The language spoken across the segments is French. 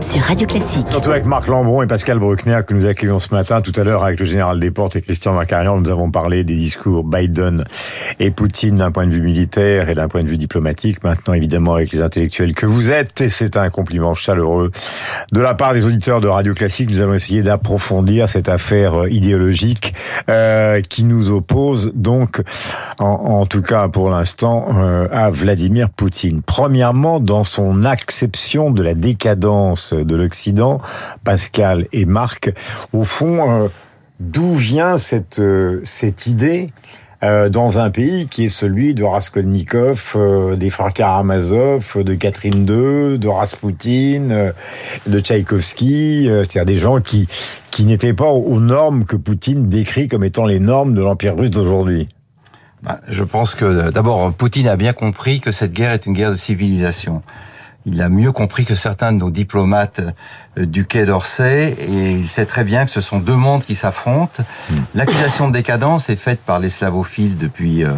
sur Radio Classique. Surtout avec Marc Lambron et Pascal Bruckner que nous accueillons ce matin. Tout à l'heure avec le général Desportes et Christian Macarian, nous avons parlé des discours Biden et Poutine d'un point de vue militaire et d'un point de vue diplomatique. Maintenant, évidemment, avec les intellectuels que vous êtes, et c'est un compliment chaleureux de la part des auditeurs de Radio Classique, nous allons essayer d'approfondir cette affaire idéologique euh, qui nous oppose donc, en, tout cas pour l'instant, euh, à Vladimir Poutine. Premièrement, dans son acception de la décadence de l'Occident, Pascal et Marc, au fond, euh, d'où vient cette, euh, cette idée euh, dans un pays qui est celui de Raskolnikov, des frères Karamazov, de Catherine II, de Raspoutine, de Tchaïkovski, c'est-à-dire des gens qui, qui n'étaient pas aux normes que Poutine décrit comme étant les normes de l'Empire russe d'aujourd'hui. Bah, je pense que d'abord, Poutine a bien compris que cette guerre est une guerre de civilisation. Il a mieux compris que certains de nos diplomates euh, du Quai d'Orsay et il sait très bien que ce sont deux mondes qui s'affrontent. L'accusation de décadence est faite par les slavophiles depuis euh,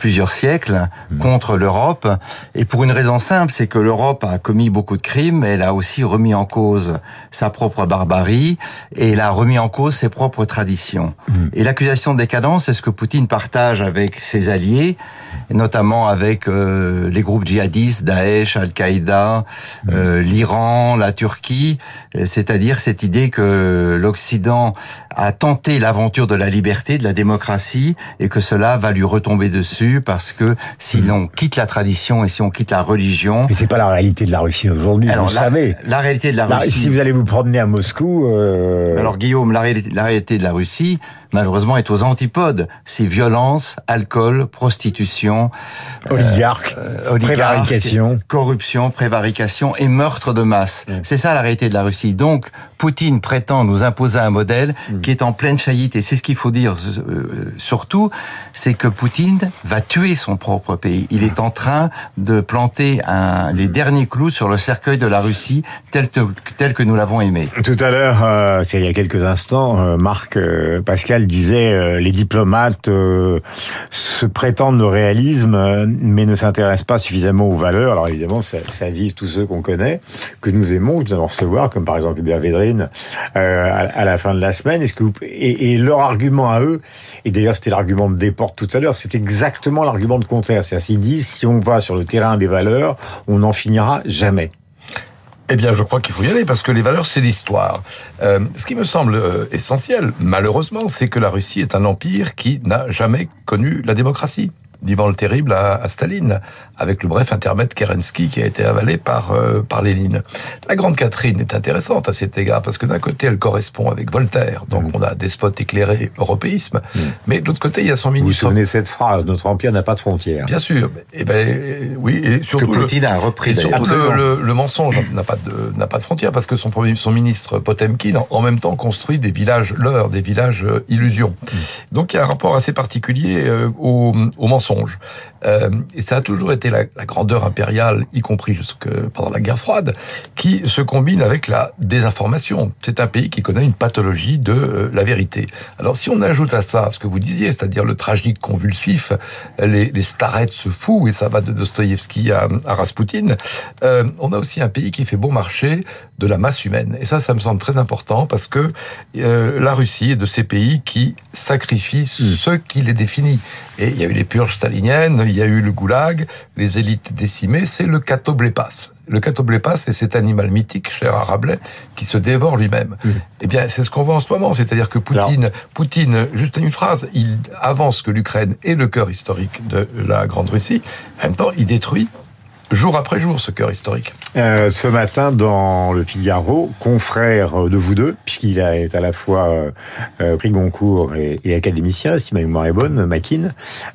plusieurs siècles contre l'Europe. Et pour une raison simple, c'est que l'Europe a commis beaucoup de crimes, mais elle a aussi remis en cause sa propre barbarie et elle a remis en cause ses propres traditions. Et l'accusation de décadence, c'est ce que Poutine partage avec ses alliés, et notamment avec euh, les groupes djihadistes, Daesh, Al-Qaïda, euh, l'Iran, la Turquie, euh, c'est-à-dire cette idée que l'Occident a tenté l'aventure de la liberté, de la démocratie, et que cela va lui retomber dessus parce que si l'on quitte la tradition et si on quitte la religion, Mais c'est pas la réalité de la Russie aujourd'hui, vous la, savez. la réalité de la Russie. si vous allez vous promener à Moscou, euh, Alors Guillaume, la réalité, la réalité de la Russie, malheureusement, est aux antipodes. C'est violence, alcool, prostitution, oligarque, euh, oligarques, prévarication. corruption, prévarication et meurtre de masse. C'est ça la réalité de la Russie. Donc, Poutine prétend nous imposer un modèle qui est en pleine faillite. Et c'est ce qu'il faut dire euh, surtout, c'est que Poutine va tuer son propre pays. Il est en train de planter les derniers clous sur le cercueil de la Russie tel, que- nous l'avons aimé. Tout à l'heure, euh, il y a quelques instants, euh, Marc euh, Pascal disait euh, les diplomates se prétendent au réalisme, mais ne s'intéressent pas suffisamment aux valeurs. Alors évidemment, ça, vise tous ceux qu'on connaît, que nous aimons, que nous allons recevoir, comme par exemple Hubert Védrine, à, la fin de la semaine. Est-ce que et, et leur argument à eux, et d'ailleurs c'était l'argument de Desportes tout à l'heure, c'est exactement l'argument de contraire. C'est-à-dire disent si on va sur le terrain des valeurs, on n'en finira jamais. Eh bien, je crois qu'il faut y aller parce que les valeurs, c'est l'histoire. Euh, ce qui me semble euh, essentiel, malheureusement, c'est que la Russie est un empire qui n'a jamais connu la démocratie. D'Ivan le Terrible à, à Staline, avec le bref intermède Kerensky qui a été avalé par, euh, par Lénine. La Grande Catherine est intéressante à cet égard, parce que d'un côté, elle correspond avec Voltaire, donc on a despote éclairé, européisme, mais de l'autre côté, il y a son Vous vous ministre... souvenez cette phrase Notre empire n'a pas de frontières. Bien sûr, eh ben, euh, oui, et Que surtout... le- Poutine a repris et surtout, le, le, le mensonge n'a pas de n'a pas de frontière parce que son premier, son ministre Potemkin en, en même temps construit des villages leurs, des villages euh, illusions. Donc il y a un rapport assez particulier euh, au, au mensonge. Euh, et ça a toujours été la, la grandeur impériale, y compris jusque pendant la guerre froide, qui se combine avec la désinformation. C'est un pays qui connaît une pathologie de euh, la vérité. Alors si on ajoute à ça ce que vous disiez, c'est-à-dire le tragique convulsif, les, les starettes se fous, et ça va de Dostoïevski à, à Raspoutine, euh, on a aussi un pays qui fait bon marché de la masse humaine. Et ça, ça me semble très important parce que la Russie est de ces pays qui sacrifient ce qui les définit. Et il y a eu les purges staliniennes, il y a eu le goulag, les élites décimées, c'est le catoblépas. Le catoblépas, c'est cet animal mythique, cher à Rabelais, qui se dévore lui-même. Eh bien, c'est ce qu'on voit en ce moment. C'est-à-dire que Poutine, Poutine, juste une phrase, il avance que l'Ukraine est le cœur historique de la Grande Russie. En même temps, il détruit jour après jour ce cœur historique. Euh, ce matin, dans le Figaro, confrère de vous deux, puisqu'il est à la fois euh, euh, prix Goncourt et, et académicien, si ma mémoire est bonne, Makin,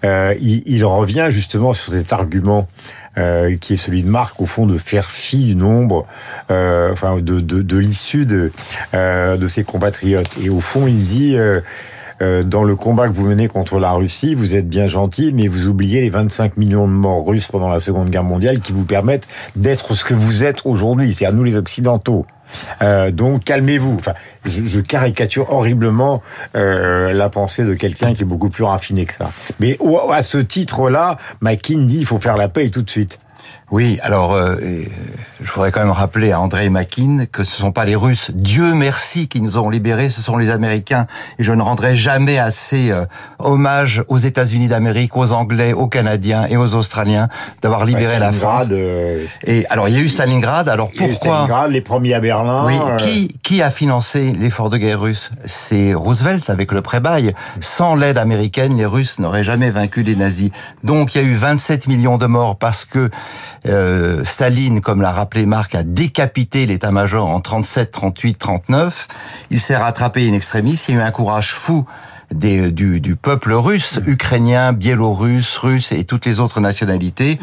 euh, il, il revient justement sur cet argument euh, qui est celui de Marc, au fond, de faire fi du nombre, euh, enfin, de, de, de l'issue de, de ses compatriotes. Et au fond, il dit... euh, dans le combat que vous menez contre la Russie, vous êtes bien gentil, mais vous oubliez les 25 millions de morts russes pendant la Seconde Guerre mondiale qui vous permettent d'être ce que vous êtes aujourd'hui, c'est-à-dire nous les Occidentaux. Euh, donc calmez-vous. Enfin, je, je caricature horriblement euh, la pensée de quelqu'un qui est beaucoup plus raffiné que ça. Mais à ce titre-là, Makin dit il faut faire la paix tout de suite. Oui, alors euh, je voudrais quand même rappeler à André Makin que ce sont pas les Russes, Dieu merci, qui nous ont libérés, ce sont les Américains. Et je ne rendrai jamais assez euh, hommage aux États-Unis d'Amérique, aux Anglais, aux Canadiens et aux Australiens d'avoir libéré la France. Euh, Et alors il y a eu Stalingrad. Alors et pourquoi Stalingrad, les premiers à Berlin. Oui, euh, qui qui a financé l'effort de guerre russe? C'est Roosevelt avec le pré-bail. Sans l'aide américaine, les Russes n'auraient jamais vaincu les nazis. Donc il y a eu 27 millions de morts parce que euh, Staline, comme l'a rappelé Marc, a décapité l'état-major en 37, 38, 39. Il s'est rattrapé in extremis. Il a eu un courage fou des, du, du peuple russe, ukrainien, biélorusse, russe et toutes les autres nationalités.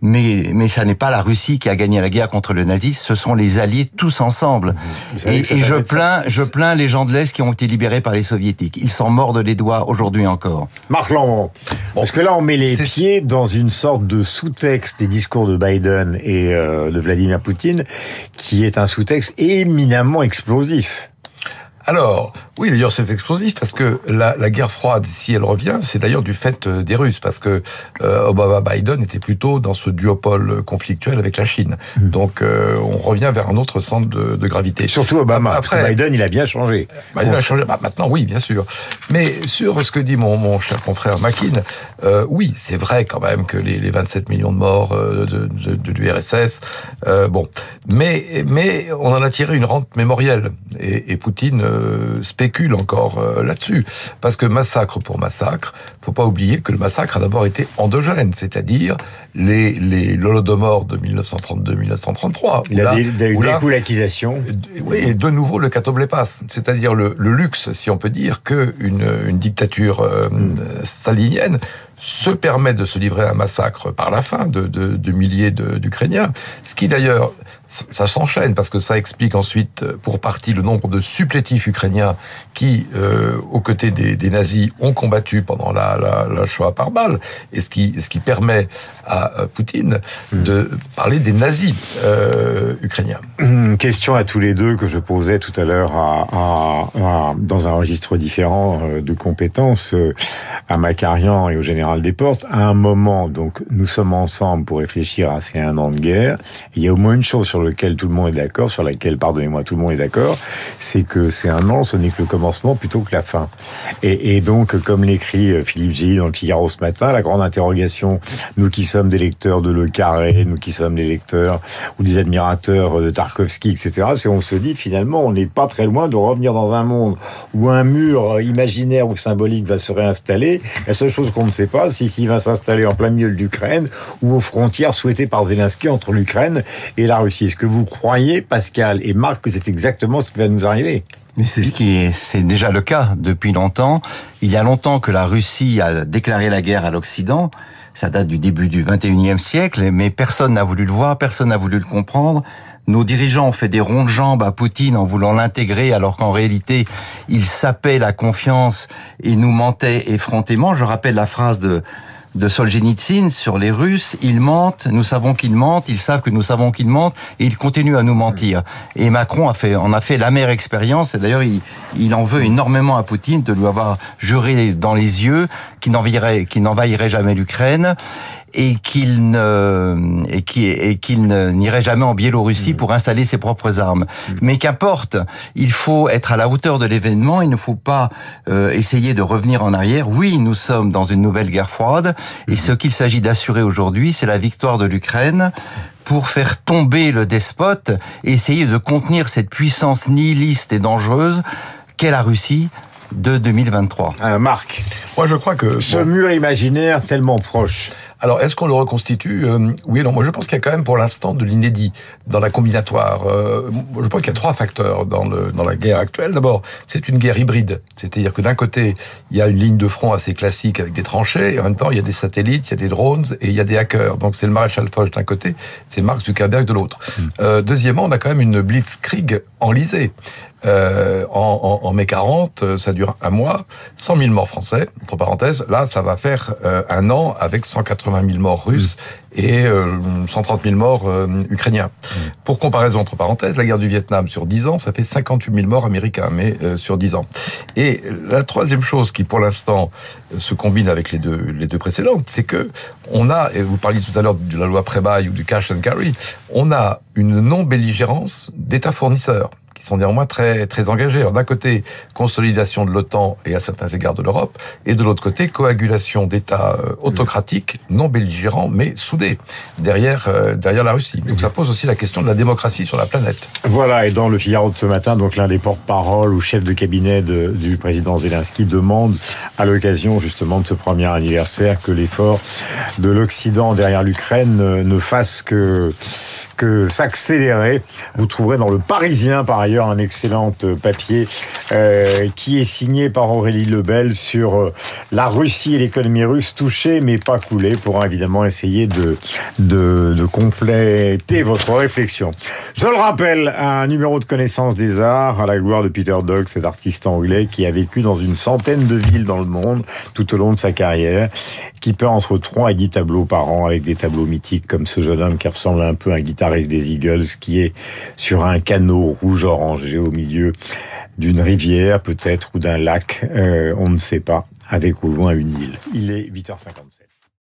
Mais, mais ça n'est pas la Russie qui a gagné la guerre contre le nazisme, ce sont les alliés tous ensemble. Savez Et, je plains, je plains les gens de l'Est qui ont été libérés par les soviétiques. Ils s'en mordent les doigts aujourd'hui encore. Marc. Parce que là, on met les pieds dans une sorte de sous-texte des discours de Biden et euh, de Vladimir Poutine, qui est un sous-texte éminemment explosif. Alors, oui, d'ailleurs, c'est explosif parce que la, la guerre froide, si elle revient, c'est d'ailleurs du fait euh, des Russes, parce que euh, Obama-Biden était plutôt dans ce duopole conflictuel avec la Chine. Donc, euh, on revient vers un autre centre de, de gravité. Surtout Obama. parce que Après- Biden, il a bien changé. Bah, il a changé. Bah, maintenant, oui, bien sûr. Mais sur ce que dit mon, mon cher confrère Makin, euh, oui, c'est vrai quand même que les, les 27 millions de morts de, de, de l'URSS, bon, mais mais on en a tiré une rente mémorielle et, et Poutine euh, spécule encore euh, là-dessus parce que massacre pour massacre, faut pas oublier que le massacre a d'abord été endogène, c'est-à-dire les les l'Holodomor de 1932-1933. Il a des, coups d'acquisition. oui, et de nouveau le catoblépas, c'est-à-dire le, le luxe, si on peut dire, que une, une dictature euh, stalinienne se permet de se livrer à un massacre par la fin de, de, de milliers d'Ukrainiens, ce qui d'ailleurs, ça s'enchaîne parce que ça explique ensuite pour partie le nombre de supplétifs ukrainiens qui, euh, aux côtés des, des nazis, ont combattu pendant la, la, la Shoah par balle, et ce qui, ce qui permet à euh, Poutine de parler des nazis euh, ukrainiens. Une question à tous les deux que je posais tout à l'heure à, à- à- dans un registre différent euh, de compétences euh, à Macarian et au général Desportes. À un moment, donc, nous sommes ensemble pour réfléchir à ces un an de guerre. Il y a au moins une chose sur laquelle tout le monde est d'accord, sur laquelle, pardonnez-moi, tout le monde est d'accord, c'est que c'est un an, ce n'est que le commencement plutôt que la fin. Et, et donc, comme l'écrit euh, Philippe Gély dans le Figaro ce matin, la grande interrogation, nous qui sommes des lecteurs de Le Carré, nous qui sommes des lecteurs ou des admirateurs de Tarkovsky, etc., c'est on se dit finalement, on n'est pas très loin de revenir dans un monde où un mur imaginaire ou symbolique va se réinstaller. La seule chose qu'on ne sait pas, c'est s'il va s'installer en plein milieu de l'Ukraine ou aux frontières souhaitées par Zelensky entre l'Ukraine et la Russie. Est-ce que vous croyez, Pascal et Marc, que c'est exactement ce qui va nous arriver? Mais c'est c'est déjà le cas depuis longtemps. Il y a longtemps que la Russie a déclaré la guerre à l'Occident. Ça date du début du 21e siècle, mais personne n'a voulu le voir, personne n'a voulu le comprendre. Nos dirigeants ont fait des ronds de jambes à Poutine en voulant l'intégrer, alors qu'en réalité, il sapait la confiance et nous mentait effrontément. Je rappelle la phrase de de Solzhenitsyn sur les Russes. Ils mentent, nous savons qu'ils mentent, ils savent que nous savons qu'ils mentent, et ils continuent à nous mentir. Et Macron a fait, en a fait l'amère expérience, et d'ailleurs, il, il en veut énormément à Poutine de lui avoir juré dans les yeux qu'il n'envahirait, qu'il n'envahirait jamais l'Ukraine et qu'il ne et qui et qu'il n'irait jamais en Biélorussie pour installer ses propres armes. Mais qu'importe, il faut être à la hauteur de l'événement. Il ne faut pas euh, essayer de revenir en arrière. Oui, nous sommes dans une nouvelle guerre froide, et ce qu'il s'agit d'assurer aujourd'hui, c'est la victoire de l'Ukraine pour faire tomber le despote et essayer de contenir cette puissance nihiliste et dangereuse qu'est la Russie de 2023. Euh, Marc, Moi, je crois que ce bon, mur imaginaire tellement proche, Alors, est-ce qu'on le reconstitue Euh, Oui non? Moi, je pense qu'il y a quand même pour l'instant de l'inédit dans la combinatoire. Euh, je pense qu'il y a trois facteurs dans, le, dans la guerre actuelle. D'abord, c'est une guerre hybride. C'est-à-dire que d'un côté, il y a une ligne de front assez classique avec des tranchées, et en même temps, il y a des satellites, il y a des drones, et il y a des hackers. Donc, c'est le maréchal Foch d'un côté, c'est Mark Zuckerberg de l'autre. Euh, deuxièmement, on a quand même une blitzkrieg enlisée. Euh, en, en, en, mai 40, euh, ça dure un mois, 100 000 morts français, entre parenthèses. Là, ça va faire euh, un an avec 180 000 morts russes mmh. et 130 000 morts ukrainiens. Mmh. Pour comparaison, entre parenthèses, la guerre du Vietnam sur 10 ans, ça fait 58 000 morts américains, mais sur 10 ans. Et la troisième chose qui, pour l'instant, se combine avec les deux, les deux précédentes, c'est que on a, et vous parliez tout à l'heure de la loi Prébaille ou du cash and carry, on a une non-belligérance d'États fournisseurs qui sont néanmoins très très engagés. d'un côté, consolidation de l'OTAN et à certains égards de l'Europe, et de l'autre côté, coagulation d'États euh, autocratiques, non belligérants, mais soudés derrière euh, derrière la Russie. Donc ça pose aussi la question de la démocratie sur la planète. Voilà. Et dans le Figaro de ce matin, donc l'un des porte-parole ou chef de cabinet du président Zelensky demande, à l'occasion justement de ce premier anniversaire, que l'effort de l'Occident derrière l'Ukraine ne fasse que s'accélérer. Vous trouverez dans le Parisien, par ailleurs, un excellent euh, papier euh, qui est signé par Aurélie Lebel sur euh, la Russie et l'économie russe touchée, mais pas coulée, pour évidemment essayer de compléter votre réflexion. Je le rappelle, un numéro de connaissance des arts à la gloire de Peter Doug, cet artiste anglais qui a vécu dans une centaine de villes dans le monde tout au long de sa carrière, qui peint entre 3 et 10 tableaux par an avec des tableaux mythiques comme ce jeune homme qui ressemble un peu à un guitariste des Eagles qui est sur un canot rouge orangé au milieu d'une rivière peut-être ou d'un lac, euh, on ne sait pas, avec au loin une île. Il est 8h57.